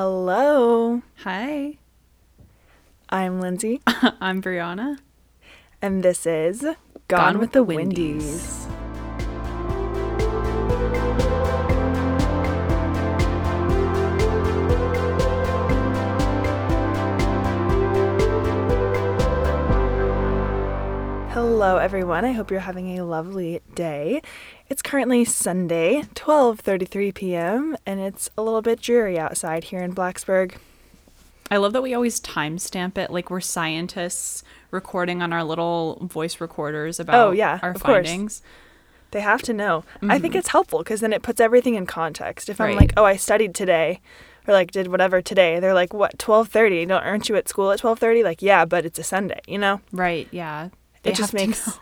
Hello, Hi, I'm Lindsay, I'm Brianna. and this is Gone, with, the Windies. Hello, everyone. I hope you're having a lovely day. It's currently Sunday, 12:33 p.m., and it's a little bit dreary outside here in Blacksburg. I love that we always timestamp it like we're scientists recording on our little voice recorders oh, about Oh, yeah, our of course. findings. They have to know. I think mm-hmm. it's helpful because then it puts everything in context. If I'm like, oh, I studied today, or like did whatever today, they're like, what, twelve thirty? Don't aren't you at school at twelve thirty? Like, yeah, but it's a Sunday, you know. Right, yeah. It just makes-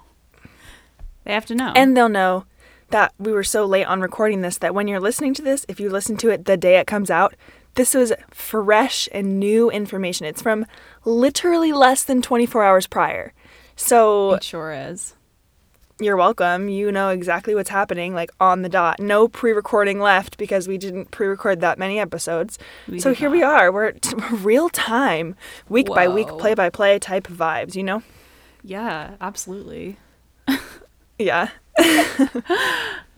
They have to know. And they'll know that we were so late on recording this that when you're listening to this, if you listen to it the day it comes out, this was fresh and new information. It's from literally less than 24 hours prior. So it sure is. you're welcome. You know exactly what's happening, like on the dot. No pre recording left because we didn't pre record that many episodes. We so here we are. We're t- real time, week by week, play by play type vibes, you know? Yeah, absolutely. Yeah.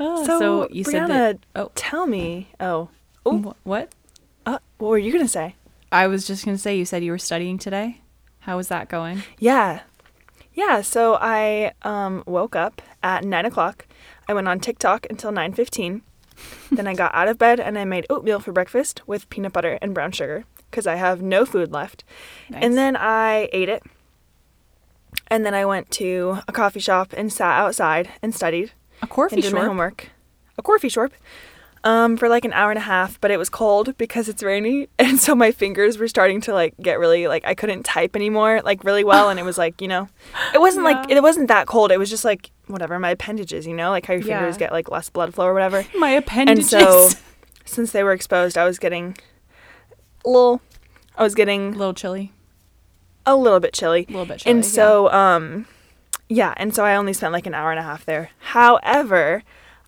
Oh, So, you said that. Oh, Tell me. Oh. Oh. wh- what? Uh, what were you going to say? I was just gonna say you said you were studying today. How was that going? Yeah. Yeah. So I um, woke up at nine o'clock. I went on TikTok until nine fifteen. then I got out of bed and I made oatmeal for breakfast with peanut butter and brown sugar because I have no food left. Nice. And then I ate it. And then I went to a coffee shop and sat outside and studied a and did my homework. A coffee shop. Um, for like an hour and a half, but it was cold because it's rainy, and so my fingers were starting to like get really like I couldn't type anymore like really well, and it was like you know, it wasn't like it wasn't that cold. It was just like whatever my appendages, you know, like how your Yeah. fingers get like less blood flow or whatever. My appendages. And so, since they were exposed, I was getting a little, I was getting a little chilly. A little bit chilly. A little bit chilly. And so, um, yeah, and so I only spent like an hour and a half there. However,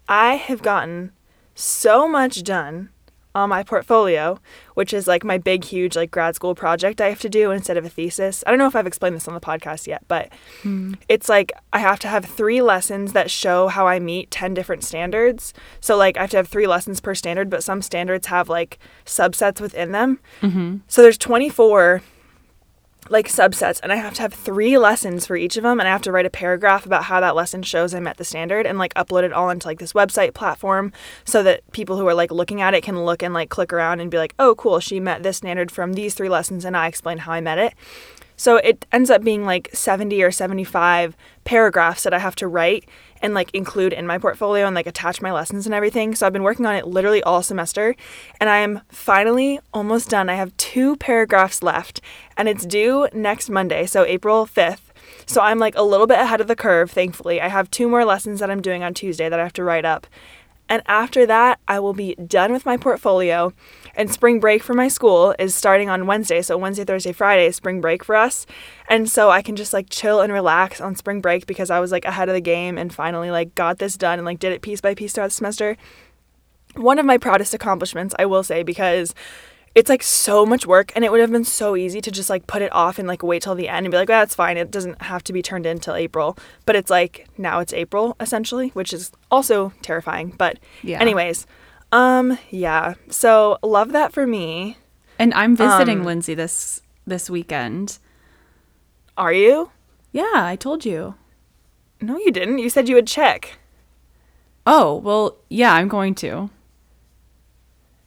I have gotten so much done on my portfolio, which is like my big, huge, like grad school project I have to do instead of a thesis. I don't know if I've explained this on the podcast yet, but Hmm. it's like I have to have three lessons that show how I meet 10 different standards. So, like, I have to have three lessons per standard, but some standards have like subsets within them. hmm So there's 24 like subsets and I have to have 3 lessons for each of them and I have to write a paragraph about how that lesson shows I met the standard and like upload it all into like this website platform so that people who are like looking at it can look and like click around and be like, "Oh, cool, she met this standard from these 3 lessons and I explain how I met it." So it ends up being like 70 or 75 paragraphs that I have to write and like include in my portfolio and like attach my lessons and everything. So I've been working on it literally all semester and I am finally almost done. I have two paragraphs left and it's due next Monday, so April 5th. So I'm like a little bit ahead of the curve, thankfully. I have two more lessons that I'm doing on Tuesday that I have to write up. And after that, I will be done with my portfolio. And spring break for my school is starting on Wednesday. So, Wednesday, Thursday, Friday is spring break for us. And so I can just like chill and relax on spring break because I was like ahead of the game and finally like got this done and like did it piece by piece throughout the semester. One of my proudest accomplishments, I will say, because it's like so much work and it would have been so easy to just like put it off and like wait till the end and be like, well, that's fine. It doesn't have to be turned in till April. But it's like now it's April essentially, which is also terrifying. But Yeah. anyways, um, yeah. So love that for me. And I'm visiting Um, Lindsay this this weekend. Are you? Yeah, I told you. No, you didn't. You said you would check. Oh, well, yeah, I'm going to.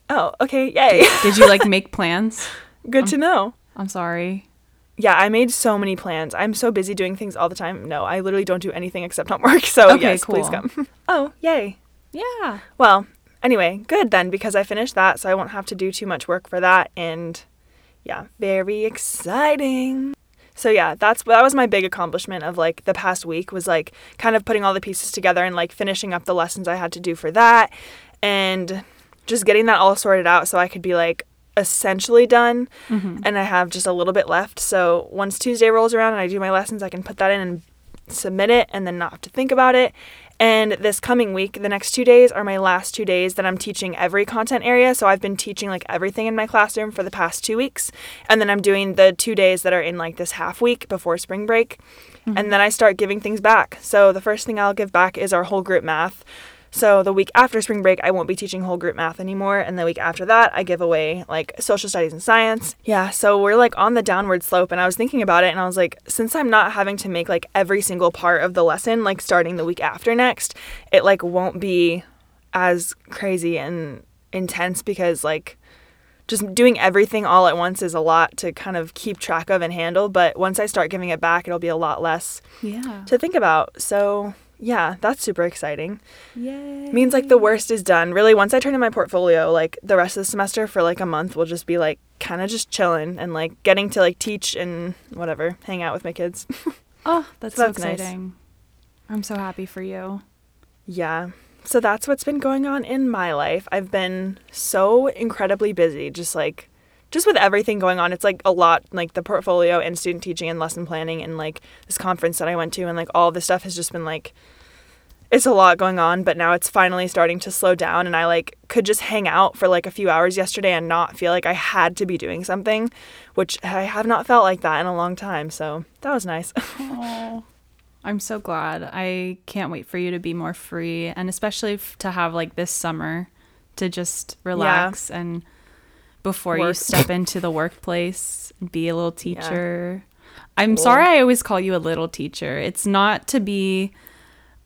Oh, okay. Yay. Did you like make plans? Good to know. I'm sorry. Yeah, I made so many plans. I'm so busy doing things all the time. No, I literally don't do anything except homework. So Okay, yes, please come. oh, yay. Yeah. Well, anyway, good then because I finished that, so I won't have to do too much work for that. And yeah, very exciting. So yeah, that's that was my big accomplishment of like the past week was like kind of putting all the pieces together and like finishing up the lessons I had to do for that and just getting that all sorted out so I could be like essentially done mm-hmm. and I have just a little bit left. So once Tuesday rolls around and I do my lessons, I can put that in and submit it and then not have to think about it. And this coming week, the next two days are my last two days that I'm teaching every content area. So I've been teaching like everything in my classroom for the past two weeks. And then I'm doing the two days that are in like this half week before spring break. Mm-hmm. And then I start giving things back. So the first thing I'll give back is our whole group math. So the week after spring break, I won't be teaching whole group math anymore. And the week after that, I give away like social studies and science. Yeah, so we're like on the downward slope. And I was thinking about it and I was like, since I'm not having to make like every single part of the lesson, like starting the week after next, it like won't be as crazy and intense because like just doing everything all at once is a lot to kind of keep track of and handle. But once I start giving it back, it'll be a lot less Yeah. to think about. So yeah, that's super exciting. Yay. Means like the worst is done. Really, once I turn in my portfolio, like the rest of the semester for like a month will just be like kind of just chilling and like getting to like teach and whatever, hang out with my kids. Oh, that's So so that's nice. exciting. I'm so happy for you. yeah. So that's what's been going on in my life. I've been so incredibly busy, just like just with everything going on. It's like a lot like the portfolio and student teaching and lesson planning and like this conference that I went to and like all this stuff has just been like it's a lot going on, but now it's finally starting to slow down and I like could just hang out for like a few hours yesterday and not feel like I had to be doing something, which I have not felt like that in a long time. So, that was nice. I'm so glad. I can't wait for you to be more free and especially f- to have like this summer to just relax and before you step into the workplace, be a little teacher. I'm sorry I always call you a little teacher. It's not to be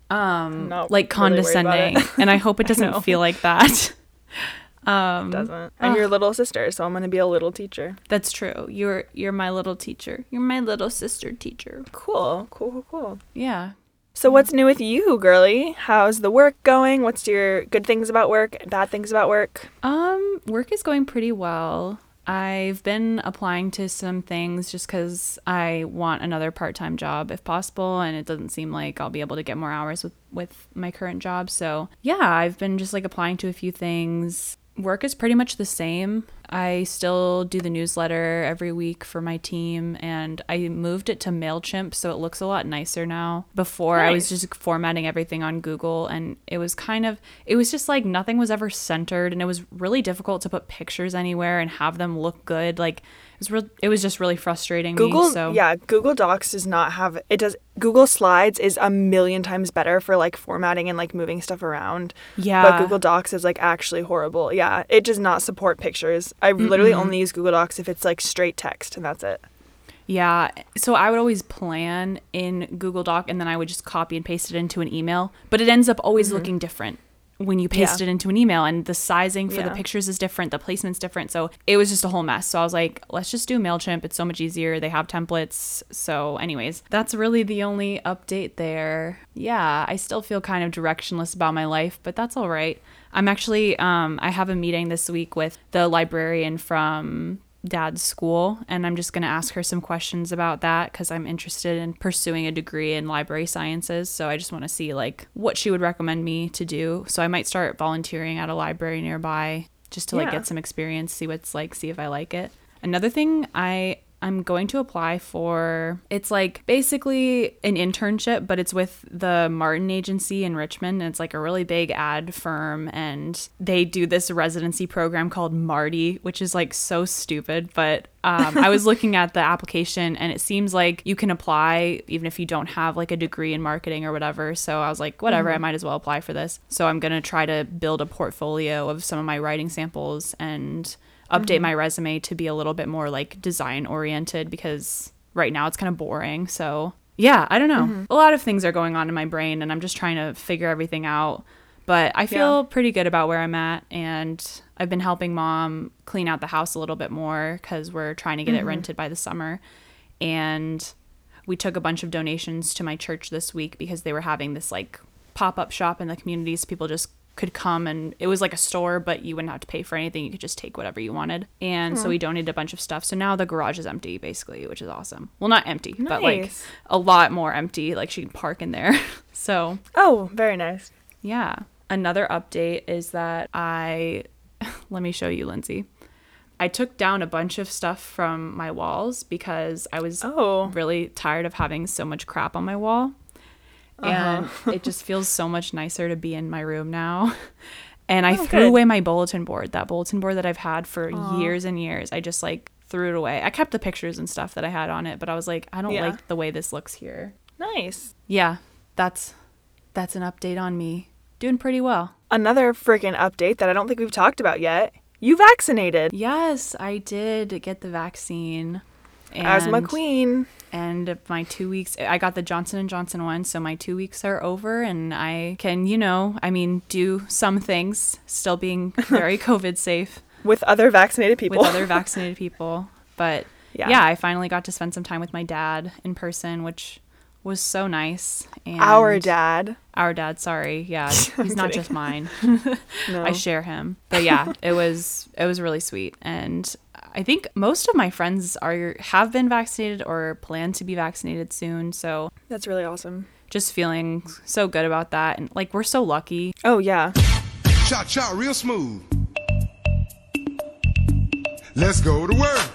um like really worried about it. condescending and I hope it doesn't feel like that. um Doesn't. I'm your little sister, so I'm going to be a little teacher. that's true. You're you're my little teacher. You're my little sister teacher. Cool. Cool, cool, cool. Yeah. So what's new with you, girly? How's the work going? What's your good things about work, bad things about work? Um, work is going pretty well. I've been applying to some things just because I want another part time job if possible, and it doesn't seem like I'll be able to get more hours with, with my current job. So, yeah, I've been just like applying to a few things. Work is pretty much the same. I still do the newsletter every week for my team, and I moved it to MailChimp, so it looks a lot nicer now. Before, I was just formatting everything on Google, and it was kind of, it was just like nothing was ever centered, and it was really difficult to put pictures anywhere and have them look good. Like, was real, it was just really frustrating Google, me. So, yeah, Google Docs does not have it. Does Google Slides is a million times better for like formatting and like moving stuff around. yeah. But Google Docs is like actually horrible. Yeah, it does not support pictures. I literally only use Google Docs if it's like straight text and that's it. Yeah. So I would always plan in Google Doc and then I would just copy and paste it into an email, but it ends up always mm-hmm. looking different when you paste. Yeah. it into an email and the sizing for the pictures is different, the placement's different. So it was just a whole mess. So I was like, let's just do MailChimp. It's so much easier. They have templates. So, anyways, that's really the only update there. Yeah, I still feel kind of directionless about my life, but that's all right. I'm actually, um, I have a meeting this week with the librarian from dad's school and i'm just going to ask her some questions about that because i'm interested in pursuing a degree in library sciences so i just want to see like what she would recommend me to do. So i might start volunteering at a library nearby just to like get some experience see what's like see if i like it. Another thing i i'm going to apply for it's like basically an internship but it's with the martin agency in richmond and it's like a really big ad firm and they do this residency program called marty which is like so stupid but um, i was looking at the application and it seems like you can apply even if you don't have like a degree in marketing or whatever so i was like whatever i might as well apply for this. So i'm going to try to build a portfolio of some of my writing samples and update my mm-hmm. resume to be a little bit more like design oriented because right now it's kind of boring. So, yeah, I don't know. Mm-hmm. A lot of things are going on in my brain and I'm just trying to figure everything out. But I feel pretty good about where I'm at and I've been helping mom clean out the house a little bit more cuz we're trying to get it mm-hmm. rented by the summer. And we took a bunch of donations to my church this week because they were having this like pop-up shop in the communities people just could come and it was like a store but you wouldn't have to pay for anything. You could just take whatever you wanted. And so we hmm. donated a bunch of stuff. So now the garage is empty basically which is awesome. Well not empty but like a lot more empty. Like she can park in there. So Oh, very nice. yeah. Another update is that i let me show you lindsay. I took down a bunch of stuff from my walls because i was Oh. really tired of having so much crap on my wall. Uh-huh. and it just feels so much nicer to be in my room now. And I Oh, threw good. away my bulletin board, that bulletin board that I've had for years and years. I just like threw it away. I kept the pictures and stuff that I had on it, but I was like, I don't Yeah. like the way this looks here. Nice. Yeah, that's that's an update on me. Doing pretty well. Another freaking update that I don't think we've talked about yet. You vaccinated. Yes, I did get the vaccine. Asthma and- queen. And my two weeks i got the johnson and johnson one so my two weeks are over and i can you know i mean do some things still being very covid safe With other vaccinated people. with other vaccinated people but Yeah. yeah. i finally got to spend some time with my dad in person which was so nice and Our dad. our dad sorry yeah he's not kidding. just mine No. I share him. But yeah, it was it was really sweet, and I think most of my friends are have been vaccinated or plan to be vaccinated soon. So That's really awesome. just feeling so good about that, and like we're so lucky. Oh, yeah. Shot, shot, real smooth. Let's go to work.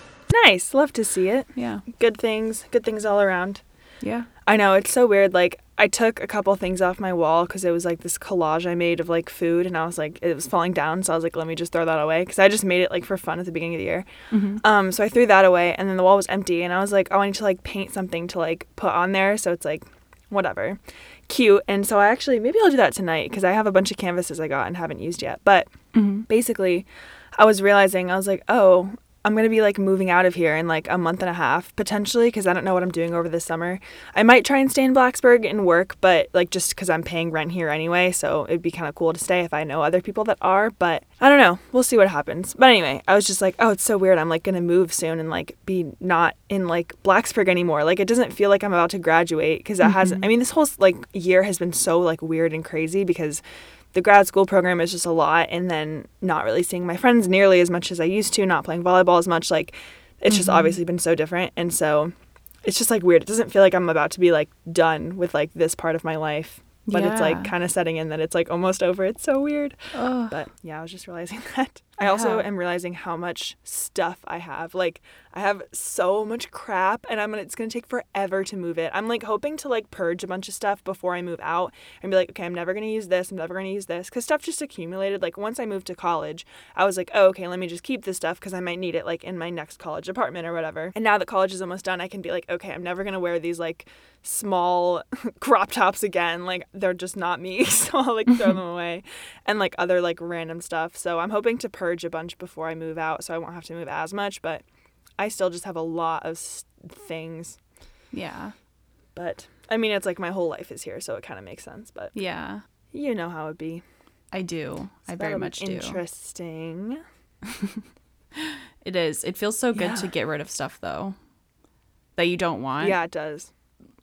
Nice. Love to see it. Yeah, Good things. Good things all around. yeah, I know. It's so weird. Like, I took a couple things off my wall because it was like this collage I made of like food, and I was like, it was falling down. So I was like, let me just throw that away because I just made it like for fun at the beginning of the year. Um, so I threw that away, and then the wall was empty, and I was like, oh, I need to like paint something to like put on there. So it's like, whatever, cute. And so I actually maybe I'll do that tonight because I have a bunch of canvases I got and haven't used yet. But basically, I was realizing I was like, oh, I'm gonna be like moving out of here in like a month and a half potentially because I don't know what I'm doing over the summer. I might try and stay in Blacksburg and work, but like just because I'm paying rent here anyway, so it'd be kind of cool to stay if I know other people that are. But I don't know. We'll see what happens. But anyway, I was just like, oh, it's so weird. I'm like gonna move soon and like be not in like Blacksburg anymore. Like it doesn't feel like I'm about to graduate because that hasn't. Mm-hmm. I mean, this whole like year has been so like weird and crazy because the grad school program is just a lot and then not really seeing my friends nearly as much as I used to, not playing volleyball as much. Like it's just mm-hmm. obviously been so different. And so it's just like weird. It doesn't feel like I'm about to be like done with like this part of my life. But it's like kind of setting in that it's like almost over. It's so weird. But yeah, I was just realizing that. I also Yeah. am realizing how much stuff I have. Like I have so much crap and I'm gonna it's gonna take forever to move it. I'm like hoping to like purge a bunch of stuff before I move out and be like, okay, I'm never gonna use this, I'm never gonna use this. Cause stuff just accumulated. Like once I moved to college, I was like, oh, okay, let me just keep this stuff because I might need it like in my next college apartment or whatever. And now that college is almost done, I can be like, okay, I'm never gonna wear these like small crop tops again. Like they're just not me. So I'll like throw them away. And like other like random stuff. So I'm hoping to purge a bunch before I move out so I won't have to move as much, but I still just have a lot of things. yeah, But I mean, it's like my whole life is here, so it kind of makes sense. But yeah. you know how it'd be. I do. I very much do. Interesting. It is. It feels so good Yeah. to get rid of stuff though that you don't want. Yeah, it does.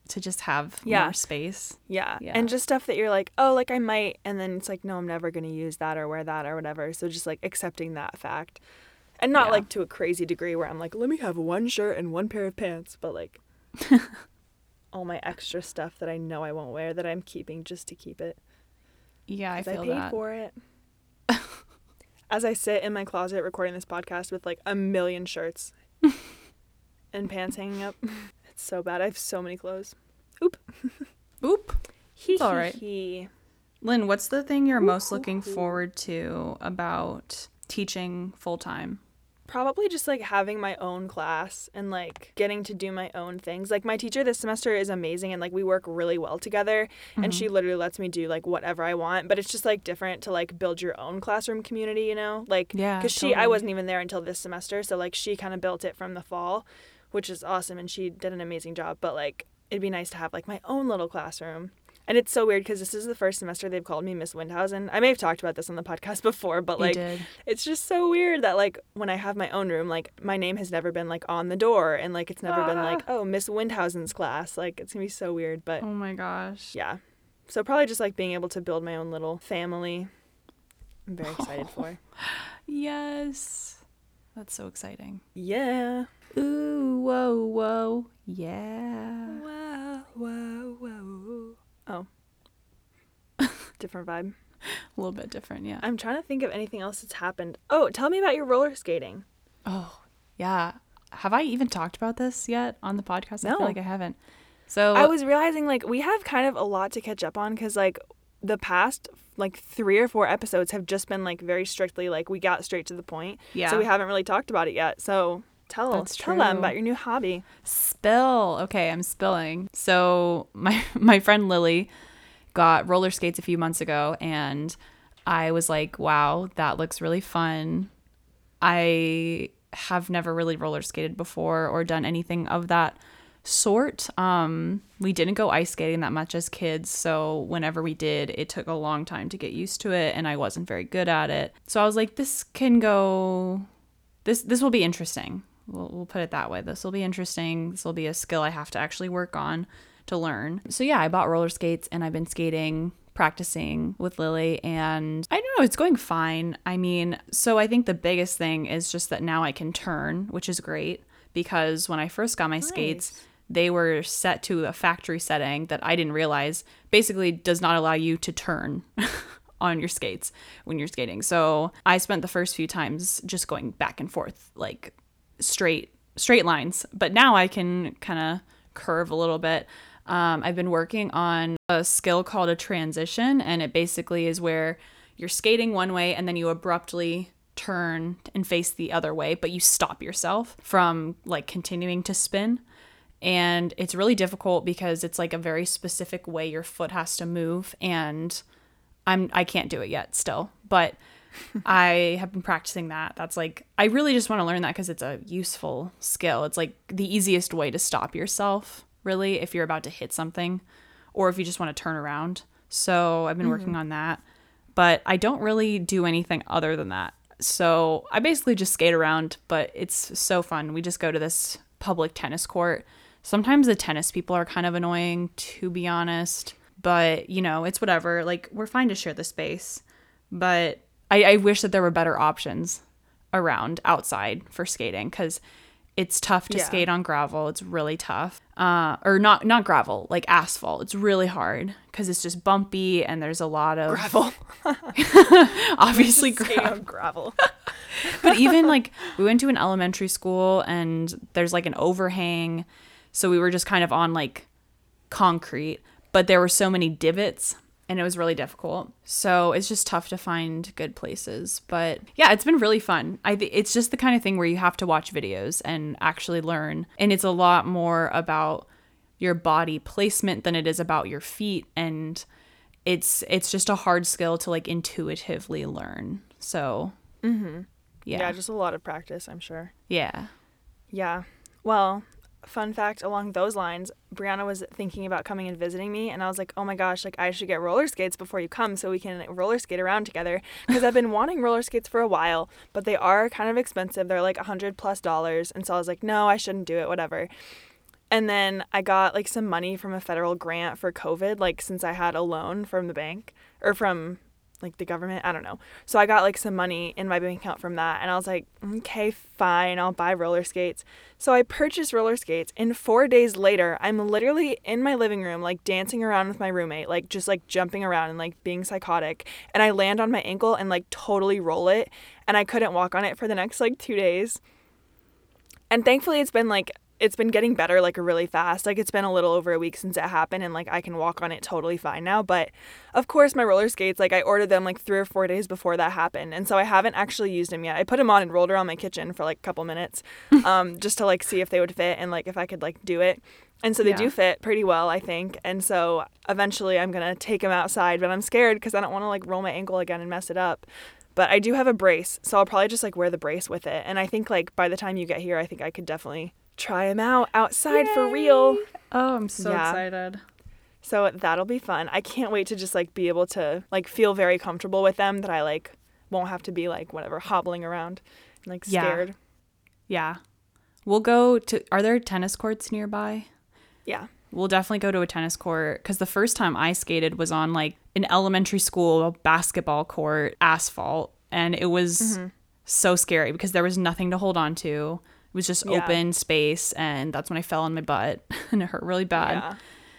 To just have Yeah. more space. Yeah. Yeah. And just stuff that you're like, oh, like I might. And then it's like, no, I'm never going to use that or wear that or whatever. So just like accepting that fact. And not Yeah. like to a crazy degree where I'm like, let me have one shirt and one pair of pants, but like all my extra stuff that I know I won't wear that I'm keeping just to keep it. Yeah, I 'Cause I, feel paid that. for it. As I sit in my closet recording this podcast with like a million shirts and pants hanging up. It's so bad. I have so many clothes. Oop. Oop. Hee all right. hee. Lynn, what's the thing you're most Ooh. looking forward to about teaching full time? Probably just like having my own class and like getting to do my own things. Like my teacher this semester is amazing and like we work really well together and she mm-hmm. literally lets me do like whatever I want, but it's just like different to like build your own classroom community, you know? Like Yeah, cuz she I wasn't even there until this semester, so like she kind of built it from the fall, which is awesome and she did an amazing job, but like it'd be nice to have like my own little classroom. And it's so weird because this is the first semester they've called me Miss Windhausen. I may have talked about this on the podcast before, but like it's just so weird that like when I have my own room, like my name has never been like on the door and like it's never been like, oh, Miss Windhausen's class. Like it's gonna be so weird. But Oh my gosh. yeah. So probably just like being able to build my own little family. I'm very excited for. Yes. That's so exciting. Yeah. Ooh, whoa, whoa. Yeah. Wow, wow, wow. Oh. Different vibe. A little bit different, yeah. I'm trying to think of anything else that's happened. Oh, tell me about your roller skating. Oh, yeah. Have I even talked about this yet on the podcast? I No. feel like I haven't. So I was realizing like we have kind of a lot to catch up on because like the past like three or four episodes have just been like very strictly like we got straight to the point. Yeah. So we haven't really talked about it yet. So tell That's tell them about your new hobby. spill. Okay, I'm spilling. So my my friend Lily got roller skates a few months ago and I was like, "Wow, that looks really fun." I have never really roller skated before or done anything of that sort. Um, we didn't go ice skating that much as kids, so whenever we did, it took a long time to get used to it and I wasn't very good at it. So I was like, this can go this this will be interesting. We'll, we'll put it that way. This will be interesting. This will be a skill I have to actually work on to learn. So yeah, I bought roller skates and I've been skating, practicing with Lily, and I don't know, it's going fine. I mean, so I think the biggest thing is just that now I can turn, which is great because when I first got my skates, they were set to a factory setting that I didn't realize basically does not allow you to turn. on your skates when you're skating. So I spent the first few times just going back and forth, like straight straight lines. But now I can kind of curve a little bit. Um, I've been working on a skill called a transition, and it basically is where you're skating one way and then you abruptly turn and face the other way, but you stop yourself from like continuing to spin. And it's really difficult because it's like a very specific way your foot has to move and I'm I can't do it yet still, but I have been practicing that. That's like I really just want to learn that cuz it's a useful skill. It's like the easiest way to stop yourself, really, if you're about to hit something or if you just want to turn around. So, I've been working mm-hmm. on that. But I don't really do anything other than that. So, I basically just skate around, but it's so fun. We just go to this public tennis court. Sometimes the tennis people are kind of annoying, to be honest but you know it's whatever like we're fine to share the space but i, I wish that there were better options around outside for skating because it's tough to Yeah. skate on gravel it's really tough uh, or not not gravel like asphalt it's really hard because it's just bumpy and there's a lot of Gravel. obviously on gravel. but even like we went to an elementary school and there's like an overhang so we were just kind of on like concrete but there were so many divots and it was really difficult so it's just tough to find good places but yeah it's been really fun i th- it's just the kind of thing where you have to watch videos and actually learn and it's a lot more about your body placement than it is about your feet and it's it's just a hard skill to like intuitively learn so mm-hmm. yeah. yeah just a lot of practice, I'm sure. yeah Yeah. Well, fun fact along those lines, Brianna was thinking about coming and visiting me, and I was like, oh my gosh, like I should get roller skates before you come so we can roller skate around together. Because I've been wanting roller skates for a while, but they are kind of expensive. They're like a hundred plus dollars, and so I was like, no, I shouldn't do it. Whatever. And then I got like some money from a federal grant for COVID, like since I had a loan from the bank or from like the government. I don't know. So I got like some money in my bank account from that. And I was like, okay, fine, I'll buy roller skates. So I purchased roller skates. And four days later, I'm literally in my living room, like dancing around with my roommate, like just like jumping around and like being psychotic. And I land on my ankle and like totally roll it. And I couldn't walk on it for the next like two days and thankfully it's been like it's been getting better like really fast like it's been a little over a week since it happened and like i can walk on it totally fine now but of course my roller skates like i ordered them like three or four days before that happened and so i haven't actually used them yet i put them on and rolled around my kitchen for like a couple minutes um, just to like see if they would fit and like if i could like do it and so they Yeah. do fit pretty well i think and so eventually i'm gonna take them outside but i'm scared because i don't want to like roll my ankle again and mess it up but I do have a brace, so I'll probably just like wear the brace with it. And I think like by the time you get here, I think I could definitely try them out outside for real. Oh, I'm so Yeah. excited. So that'll be fun. I can't wait to just like be able to like feel very comfortable with them that I like won't have to be like whatever hobbling around and like Yeah. scared. Yeah. We'll go to are there tennis courts nearby? Yeah. We'll definitely go to a tennis court cuz the first time I skated was on like an elementary school basketball court, asphalt, and it was Mm-hmm. so scary because there was nothing to hold on to. It was just Yeah. open space and that's when I fell on my butt and it hurt really bad. Yeah.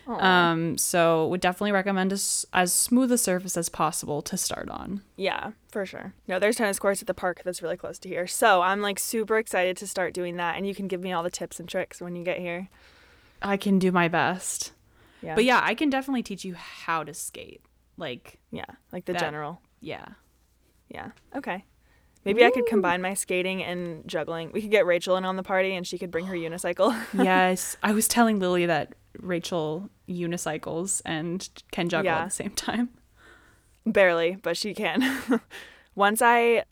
Um so would definitely recommend as as smooth a surface as possible to start on. Yeah, for sure. No, there's tennis courts at the park that's really close to here. So I'm like super excited to start doing that and you can give me all the tips and tricks when you get here. I can do my best. Yeah. But yeah, I can definitely teach you how to skate. Like, Yeah. Like the That- general. yeah. Yeah. Okay. Maybe I could combine my skating and juggling. We could get Rachel in on the party and she could bring her unicycle. yes. I was telling Lily that Rachel unicycles and can juggle Yeah. at the same time. Barely, but she can. once I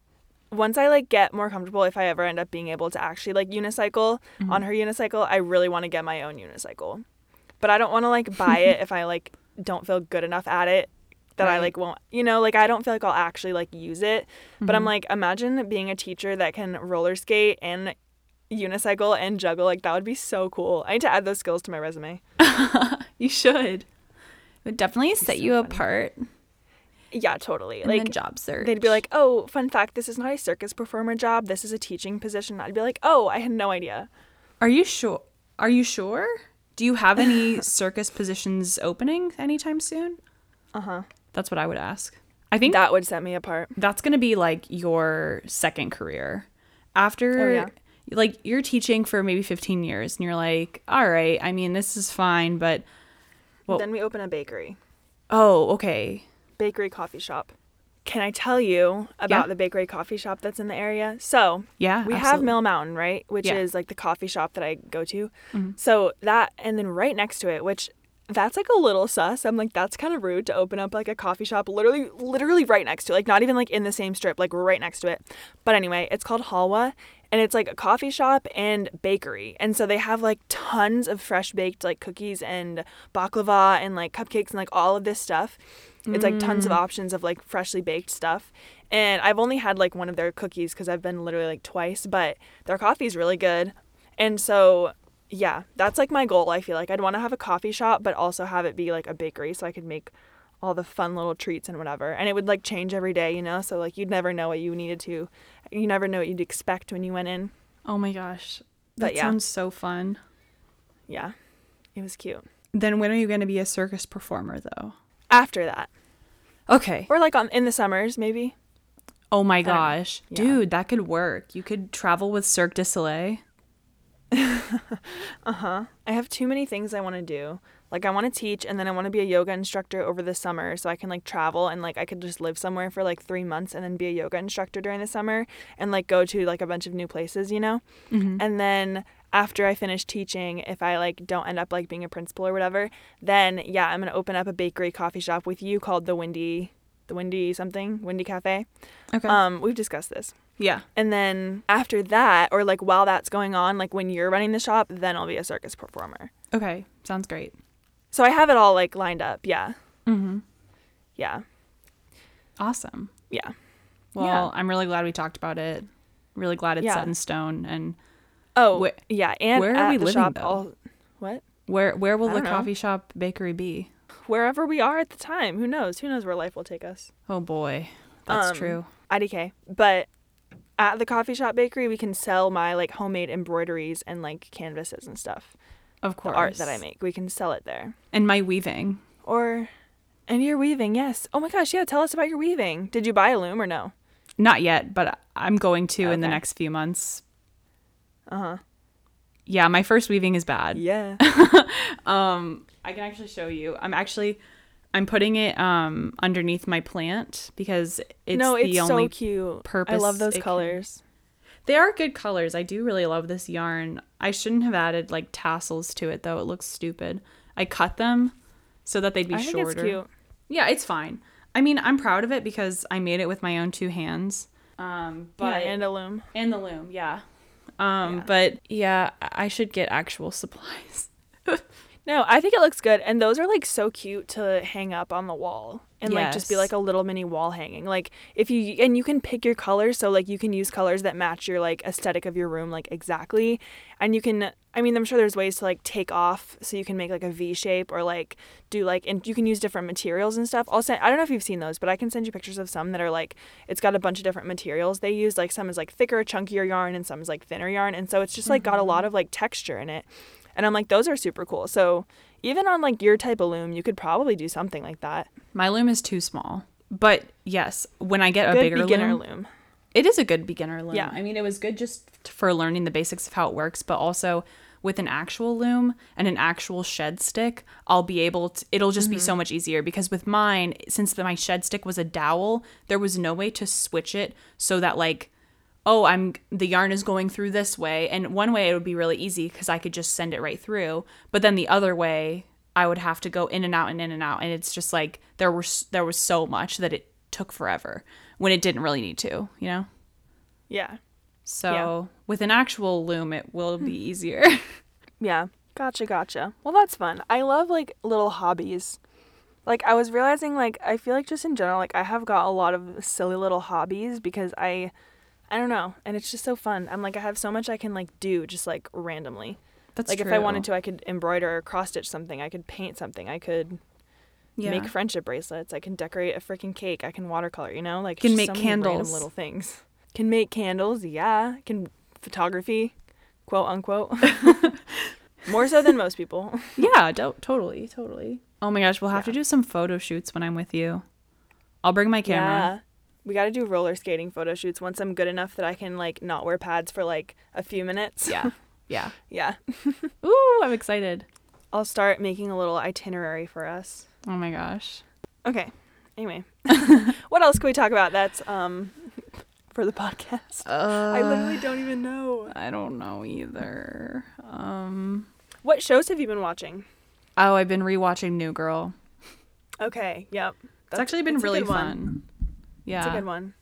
once I like get more comfortable if I ever end up being able to actually like unicycle mm-hmm. on her unicycle, I really want to get my own unicycle. But I don't want to like buy it if I like don't feel good enough at it that I like won't, you know, like I don't feel like I'll actually like use it. But I'm like imagine being a teacher that can roller skate and unicycle and juggle like that would be so cool. I need to add those skills to my resume. You should. It would definitely set you apart Yeah, totally. like job search. They'd be like, "Oh, fun fact, this is not a circus performer job. This is a teaching position." I'd be like, "Oh, I had no idea." Are you sure? Are you sure? Do you have any circus positions opening anytime soon? Uh-huh. That's what I would ask. I think That would set me apart. that's going to be like your second career. After Oh, yeah. like you're teaching for maybe 15 years and you're like, "All right, I mean, this is fine, but Well- then we open a bakery. oh, okay. Bakery coffee shop. Can I tell you about Yeah. the bakery coffee shop that's in the area? So, Yeah, we have. Mill Mountain, right? Which Yeah. is like the coffee shop that I go to. Mm-hmm. So, that and then right next to it, which that's like a little sus. I'm like that's kind of rude to open up like a coffee shop literally literally right next to it. Like not even like in the same strip, like right next to it. But anyway, it's called Halwa and it's like a coffee shop and bakery. And so they have like tons of fresh baked like cookies and baklava and like cupcakes and like all of this stuff. It's like tons of mm. options of like freshly baked stuff. And I've only had like one of their cookies because I've been literally like twice, but their coffee is really good. And so, yeah, that's like my goal. I feel like I'd want to have a coffee shop, but also have it be like a bakery so I could make all the fun little treats and whatever. And it would like change every day, you know? So, like, you'd never know what you needed to, you never know what you'd expect when you went in. Oh my gosh. That yeah. sounds so fun. Yeah, it was cute. Then when are you going to be a circus performer though? After that, Okay. or like on in the summers, maybe. Oh my gosh. Yeah. Dude, that could work. You could travel with Cirque du Soleil. I have too many things I want to do. Like I want to teach and then I want to be a yoga instructor over the summer so I can like travel and like I could just live somewhere for like 3 months and then be a yoga instructor during the summer and like go to like a bunch of new places, you know? And then after I finish teaching, if I like don't end up like being a principal or whatever, then yeah, I'm going to open up a bakery coffee shop with you called the Windy the Windy something, Windy Cafe. Okay. Um we've discussed this. Yeah. And then after that, or like while that's going on, like when you're running the shop, then I'll be a circus performer. Okay. Sounds great. So I have it all like lined up. Yeah. Mhm. Yeah. Awesome. Yeah. Well, Yeah. I'm really glad we talked about it. Really glad it's Yeah. set in stone and Oh, Where- yeah. And where are we the living, shop, though? I'll, what? where where will the know. coffee shop bakery be? Wherever we are at the time. Who knows? Who knows where life will take us? Oh boy. That's Um, true. IDK. But at the coffee shop bakery, we can sell my like homemade embroideries and like canvases and stuff. Of The course. art that I make. We can sell it there. And my weaving. Or, and your weaving, yes. Oh my gosh, yeah. Tell us about your weaving. Did you buy a loom or no? Not yet, but I'm going to in the next few months. Uh huh. Yeah, my first weaving is bad. Yeah. Um, I can actually show you. I'm actually I'm putting it um underneath my plant because it's no, the it's only so cute. I love those it can- colors. They are good colors. I do really love this yarn. I shouldn't have added like tassels to it though. It looks stupid. I cut them so that they'd be I think shorter. it's cute. Yeah, it's fine. I mean, I'm proud of it because I made it with my own two hands. Um, but yeah, and a loom. and the loom, yeah. Um, Yeah. but yeah, I should get actual supplies. No, I think it looks good, and those are like so cute to hang up on the wall and like just be like a little mini wall hanging. Like if you and you can pick your colors, so like you can use colors that match your like aesthetic of your room like exactly, and you can. I mean, I'm sure there's ways to like take off so you can make like a V shape or like do like and you can use different materials and stuff. I'll send. I don't know if you've seen those, but I can send you pictures of some that are like it's got a bunch of different materials they use. Like some is like thicker, chunkier yarn, and some is like thinner yarn, and so it's just like got a mm-hmm. lot of like texture in it. And I'm like, those are super cool. So even on like your type of loom, you could probably do something like that. My loom is too small. But yes, when I get a Good bigger beginner loom, loom. it is a good beginner loom. Yeah. I mean, it was good just for learning the basics of how it works, but also with an actual loom and an actual shed stick, I'll be able to, it'll just be mm-hmm. so much easier because with mine, since the, my shed stick was a dowel, there was no way to switch it so that like, oh, I'm the yarn is going through this way. And one way it would be really easy because I could just send it right through. But then the other way, I would have to go in and out and in and out. And it's just like there was there was so much that it took forever when it didn't really need to, you know? Yeah. So with an actual loom, it will be hmm. easier. Yeah. Gotcha, gotcha. Well, that's fun. I love like little hobbies. Like I was realizing like I feel like just in general like I have got a lot of silly little hobbies because I I don't know, and it's just so fun. I'm like I have so much I can like do just like randomly. That's like if I wanted to I could embroider or cross stitch something, I could paint something, I could yeah. make friendship bracelets, I can decorate a freaking cake, I can watercolor, you know? Like Can make so candles. little things. Can make candles, yeah. Can photography, quote unquote. More so than most people. yeah, Don't totally, totally. Oh my gosh, we'll have to do some photo shoots when I'm with you. I'll bring my camera. We got to do roller skating photo shoots once I'm good enough that I can like not wear pads for like a few minutes. Yeah. Yeah. yeah. Ooh, I'm excited. I'll start making a little itinerary for us. Oh my gosh. Okay. Anyway, what else can we talk about that's um for the podcast? Uh, I literally don't even know. I don't know either. Um What shows have you been watching? Oh, I've been rewatching New Girl. Okay. Yep. It's actually been really fun. Yeah. It's a good one.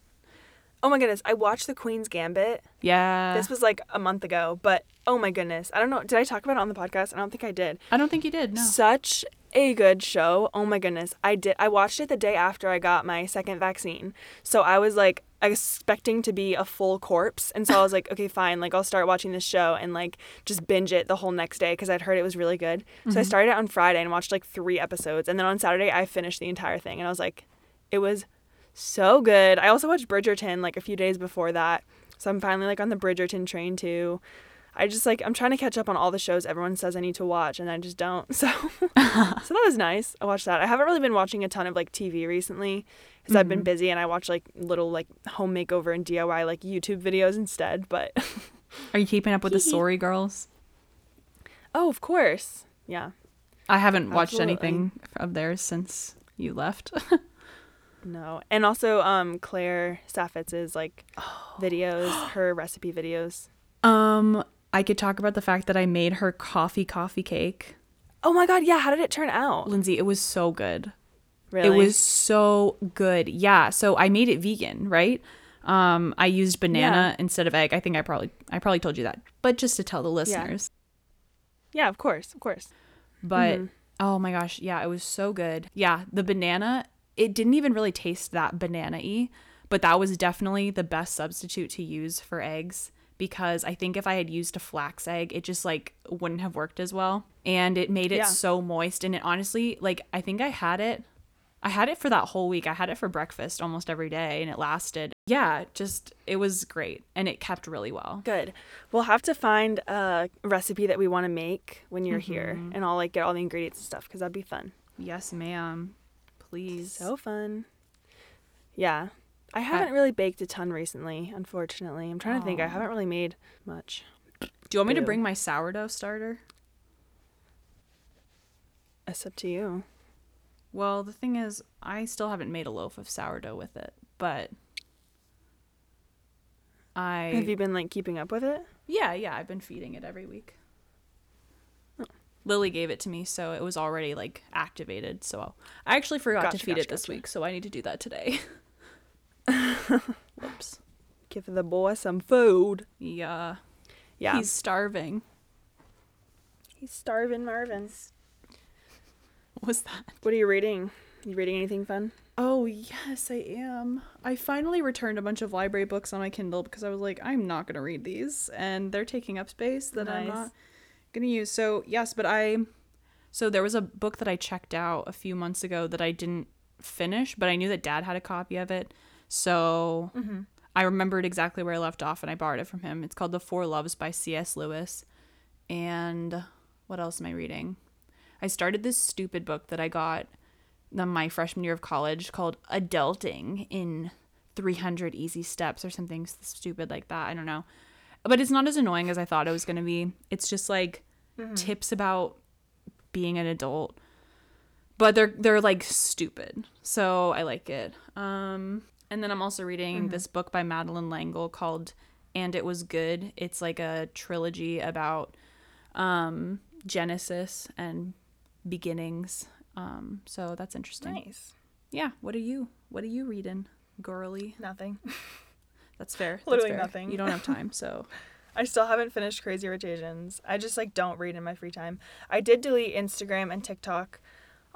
Oh my goodness, I watched The Queen's Gambit. Yeah. This was like a month ago, but oh my goodness. I don't know. Did I talk about it on the podcast? I don't think I did. I don't think you did. No. Such a good show. Oh my goodness. I did I watched it the day after I got my second vaccine. So I was like expecting to be a full corpse and so I was like, okay, fine, like I'll start watching this show and like just binge it the whole next day because I'd heard it was really good. So I mm-hmm. started it on Friday and watched like 3 episodes and then on Saturday I finished the entire thing and I was like it was so good. I also watched Bridgerton like a few days before that. So I'm finally like on the Bridgerton train too. I just like I'm trying to catch up on all the shows everyone says I need to watch and I just don't. So so that was nice. I watched that. I haven't really been watching a ton of like TV recently because I've been mm-hmm. busy and I watch like little like home makeover and DIY like YouTube videos instead, but Are you keeping up with the Sorry girls? oh, of course. Yeah. I haven't watched Absolutely. anything of theirs since you left. No. And also um Claire Saffitz's like videos, her recipe videos. um, I could talk about the fact that I made her coffee coffee cake. Oh my god, yeah, how did it turn out? Lindsay, it was so good. Really? It was so good. Yeah. So I made it vegan, right? Um, I used banana Yeah. instead of egg. I think I probably I probably told you that, but just to tell the listeners. Yeah, of course, of course. But Mm-hmm. oh my gosh, yeah, it was so good. Yeah, the banana, it didn't even really taste that banana y, but that was definitely the best substitute to use for eggs because I think if I had used a flax egg, it just like wouldn't have worked as well. And it made it Yeah. so moist. And it honestly, like, I think I had it. I had it for that whole week. I had it for breakfast almost every day and it lasted. Yeah, just it was great and it kept really well. Good. We'll have to find a recipe that we want to make when you're here, mm-hmm. and I'll like get all the ingredients and stuff because that'd be fun. Yes, ma'am. Please. So fun. Yeah, I haven't really baked a ton recently. Unfortunately, I'm trying to think. I haven't really made much. Do you want me to bring my sourdough starter? It's up to you. Well, the thing is, I still haven't made a loaf of sourdough with it, but I Have you been like keeping up with it? Yeah, yeah, I've been feeding it every week. Lily gave it to me, so it was already like activated. So I actually forgot to feed gotcha, it this gotcha. week, so I need to do that today. Whoops. Give the boy some food. Yeah. Yeah, He's starving. he's starving, Marvin's. What was that? What are you reading? You reading anything fun? Oh, yes, I am. I finally returned a bunch of library books on my Kindle because I was like, I'm not going to read these. And they're taking up space that I'm not to use. So, yes, but I. So, there was a book that I checked out a few months ago that I didn't finish, but I knew that dad had a copy of it. So, mm-hmm. I remembered exactly where I left off and I borrowed it from him. It's called The Four Loves by C.S. Lewis. And what else am I reading? I started this stupid book that I got my freshman year of college called Adulting in 300 Easy Steps or something stupid like that. I don't know. But it's not as annoying as I thought it was going to be. It's just like tips about being an adult. But they're they're like stupid. So I like it. Um and then I'm also reading this book by Madeleine L'Engle called And It Was Good. It's like a trilogy about um Genesis and beginnings. Um so that's interesting. Nice. Yeah, what are you what are you reading, girly? Nothing. That's fair. That's Literally fair. nothing. You don't have time, so I still haven't finished Crazy Rich Asians. I just like don't read in my free time. I did delete Instagram and TikTok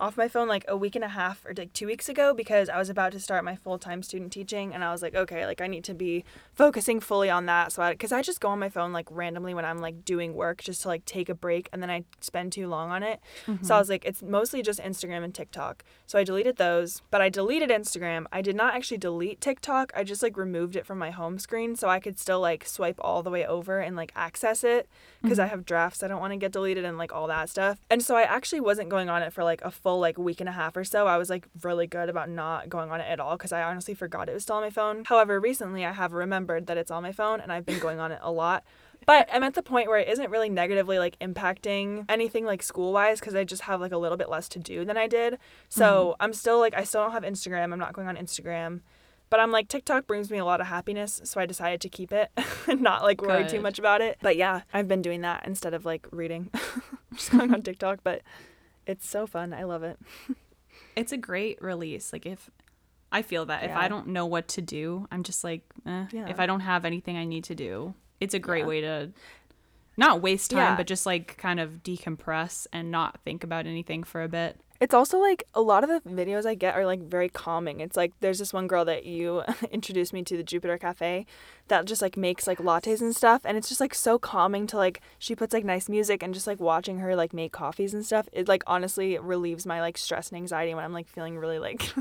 off my phone like a week and a half or like two weeks ago because I was about to start my full time student teaching and I was like, okay, like I need to be focusing fully on that. So I, because I just go on my phone like randomly when I'm like doing work just to like take a break and then I spend too long on it. So I mm-hmm. was like, it's mostly just Instagram and TikTok. So I deleted those, but I deleted Instagram. I did not actually delete TikTok. I just like removed it from my home screen so I could still like swipe all the way over and like access it because I mm-hmm. have drafts I don't want to get deleted and like all that stuff. And so I actually wasn't going on it for like a full like week and a half or so. I was like really good about not going on it at all because I honestly forgot it was still on my phone. However, recently I have remembered that it's on my phone and I've been going on it a lot. But I'm at the point where it isn't really negatively like impacting anything like school wise because I just have like a little bit less to do than I did. So mm-hmm. I'm still like, I still don't have Instagram. I'm not going on Instagram. But I'm like, TikTok brings me a lot of happiness. So I decided to keep it and not like worry too much about it. But yeah, I've been doing that instead of like reading. just going on TikTok. But it's so fun. I love it. it's a great release. Like if I feel that if I don't know what to do, I'm just like, eh. Yeah. if I don't have anything I need to do, it's a great Yeah. way to not waste time, Yeah. but just like kind of decompress and not think about anything for a bit. It's also like a lot of the videos I get are like very calming. It's like there's this one girl that you introduced me to the Jupiter Cafe that just like makes like lattes and stuff and it's just like so calming to like she puts like nice music and just like watching her like make coffees and stuff. It like honestly relieves my like stress and anxiety when I'm like feeling really like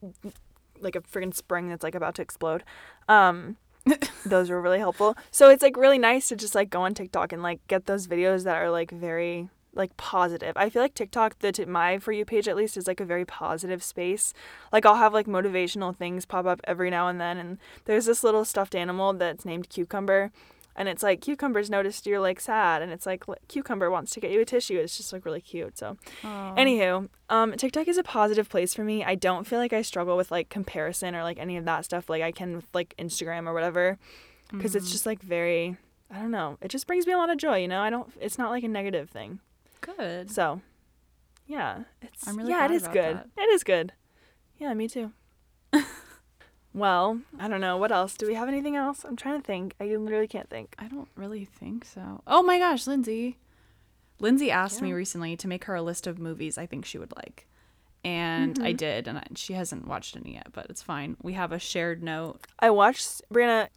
like a freaking spring that's like about to explode. Um those were really helpful. So it's like really nice to just like go on TikTok and like get those videos that are like very like positive. I feel like TikTok, the t- my for you page at least is like a very positive space. Like I'll have like motivational things pop up every now and then, and there's this little stuffed animal that's named Cucumber, and it's like Cucumber's noticed you're like sad, and it's like Cucumber wants to get you a tissue. It's just like really cute. So, anywho, um, TikTok is a positive place for me. I don't feel like I struggle with like comparison or like any of that stuff like I can with like Instagram or whatever, because it's just like very. I don't know. It just brings me a lot of joy, you know. I don't. It's not like a negative thing. Good. So, yeah, it's I'm really yeah, it glad is about good. that. It is good. Yeah, me too. well, I don't know what else. Do we have anything else? I'm trying to think. I literally can't think. I don't really think so. Oh my gosh, Lindsay. Lindsay asked me recently to make her a list of movies I think she would like. And Mm-hmm. I did, and I, she hasn't watched any yet, but it's fine. We have a shared note. I watched Brianna.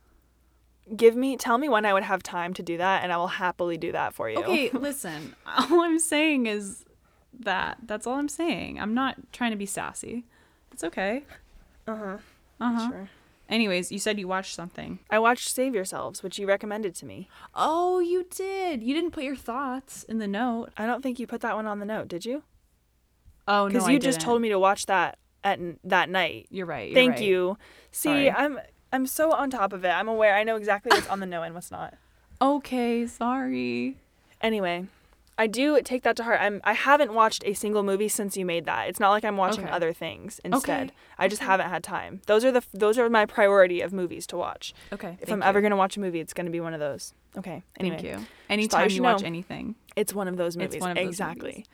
Give me, tell me when I would have time to do that, and I will happily do that for you. Okay, listen. All I'm saying is that. That's all I'm saying. I'm not trying to be sassy. It's okay. Uh huh. Uh huh. Sure. Anyways, you said you watched something. I watched Save Yourselves, which you recommended to me. Oh, you did. You didn't put your thoughts in the note. I don't think you put that one on the note, did you? Oh no, Because you just told me to watch that at that night. You're right. you're Thank right. you. See, Sorry. I'm I'm so on top of it. I'm aware. I know exactly what's on the no and what's not. Okay, sorry. Anyway, I do take that to heart. I'm I haven't watched a single movie since you made that. It's not like I'm watching Okay. other things instead. Okay. I just haven't had time. Those are the those are my priority of movies to watch. Okay. If I'm you. ever going to watch a movie, it's going to be one of those. Okay. Anyway, Thank you. you Anytime should you watch know. anything. It's one of those It's movies. one of those exactly. movies.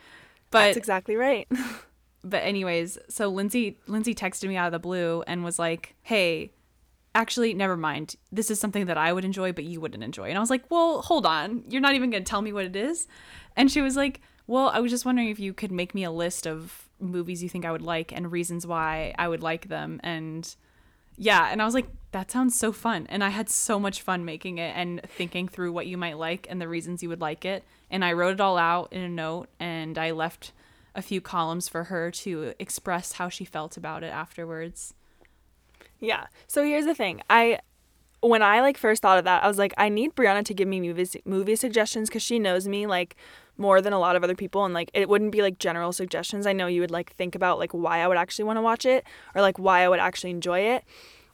But That's exactly right. but anyways, so Lindsay Lindsay texted me out of the blue and was like, "Hey, actually, never mind. This is something that I would enjoy, but you wouldn't enjoy." And I was like, "Well, hold on. You're not even going to tell me what it is." And she was like, "Well, I was just wondering if you could make me a list of movies you think I would like and reasons why I would like them." And yeah, and I was like, "That sounds so fun." And I had so much fun making it and thinking through what you might like and the reasons you would like it. And I wrote it all out in a note and I left a few columns for her to express how she felt about it afterwards. Yeah. So here's the thing. I when I like first thought of that, I was like, I need Brianna to give me movies movie suggestions because she knows me like more than a lot of other people, and like it wouldn't be like general suggestions. I know you would like think about like why I would actually want to watch it or like why I would actually enjoy it.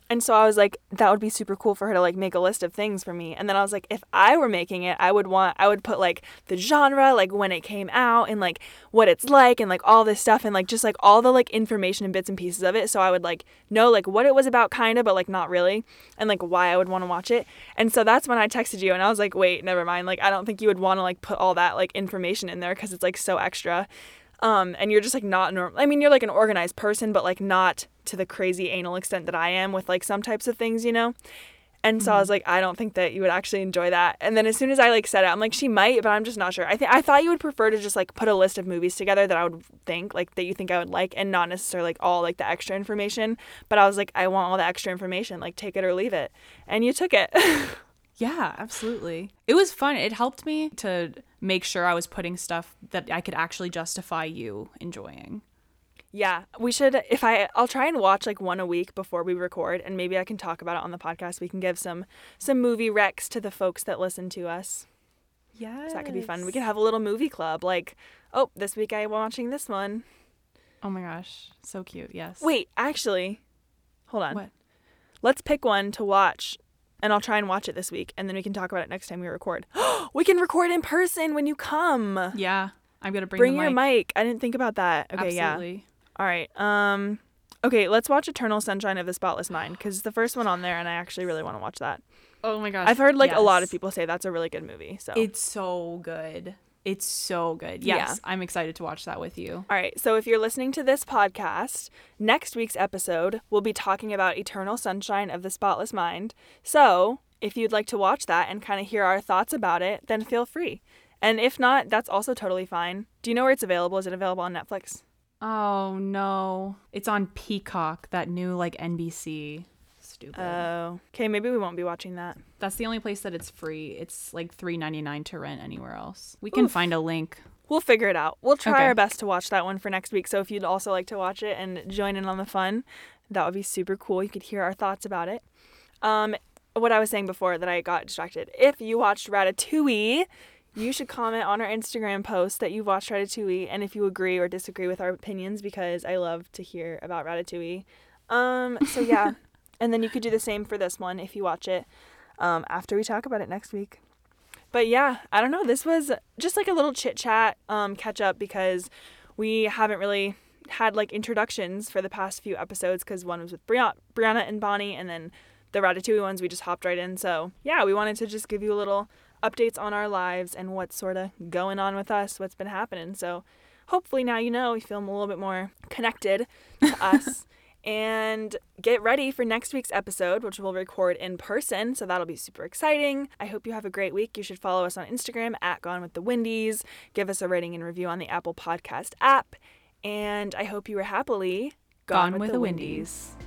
And so I was like, that would be super cool for her to like make a list of things for me. And then I was like, if I were making it, I would want, I would put like the genre, like when it came out and like what it's like and like all this stuff and like just like all the like information and bits and pieces of it. So I would like know like what it was about kind of, but like not really and like why I would want to watch it. And so that's when I texted you and I was like, wait, never mind. Like, I don't think you would want to like put all that like information in there because it's like so extra. Um, and you're just like not normal. I mean, you're like an organized person, but like not to the crazy anal extent that I am with like some types of things, you know? And so I was like, I don't think that you would actually enjoy that. And then as soon as I like said it, I'm like, she might, but I'm just not sure. I think I thought you would prefer to just like put a list of movies together that I would think like that you think I would like, and not necessarily like all like the extra information. But I was like, I want all the extra information. Like take it or leave it, and you took it. Yeah, absolutely. It was fun. It helped me to make sure I was putting stuff that I could actually justify you enjoying. Yeah, we should. If I, I'll try and watch like one a week before we record, and maybe I can talk about it on the podcast. We can give some some movie recs to the folks that listen to us. Yeah. So that could be fun. We could have a little movie club. Like, oh, this week I'm watching this one. Oh my gosh, so cute. Yes. Wait, actually, hold on. What? Let's pick one to watch, and I'll try and watch it this week, and then we can talk about it next time we record. we can record in person when you come. Yeah, I'm gonna bring, Bring your mic. mic. I didn't think about that. Okay, yeah. All right. Um okay, let's watch Eternal Sunshine of the Spotless Mind it's the first one on there and I actually really want to watch that. Oh my gosh. I've heard like a lot of people say that's a really good movie. So It's so good. It's so good. Yeah. Yes, I'm excited to watch that with you. All right, so if you're listening to this podcast, next week's episode we'll be talking about Eternal Sunshine of the Spotless Mind. So, if you'd like to watch that and kind of hear our thoughts about it, then feel free. And if not, that's also totally fine. Do you know where it's available? Is it available on Netflix? Oh no. It's on Peacock, that new like NBC. Stupid. Oh. Okay, maybe we won't be watching that. That's the only place that it's free. It's like three ninety nine to rent anywhere else. We can Oof. find a link. We'll figure it out. We'll try Okay. our best to watch that one for next week. So if you'd also like to watch it and join in on the fun, that would be super cool. You could hear our thoughts about it. Um, what I was saying before that I got distracted. If you watched Ratatouille, you should comment on our Instagram post that you've watched Ratatouille and if you agree or disagree with our opinions because I love to hear about Ratatouille. Um, so yeah. and then you could do the same for this one if you watch it um, after we talk about it next week but yeah, I don't know. This was just like a little chit chat, um, catch up because we haven't really had like introductions for the past few episodes because one was with Bri- Brianna and Bonnie, and then the Ratatouille ones we just hopped right in. So yeah, we wanted to just give you a little updates on our lives and what's sort of going on with us, what's been happening. So hopefully now you know we feel a little bit more connected to us. And get ready for next week's episode, which we'll record in person. So that'll be super exciting. I hope you have a great week. You should follow us on Instagram at Gone with the Windies. Give us a rating and review on the Apple Podcast app. And I hope you are happily Gone, with, the Windies.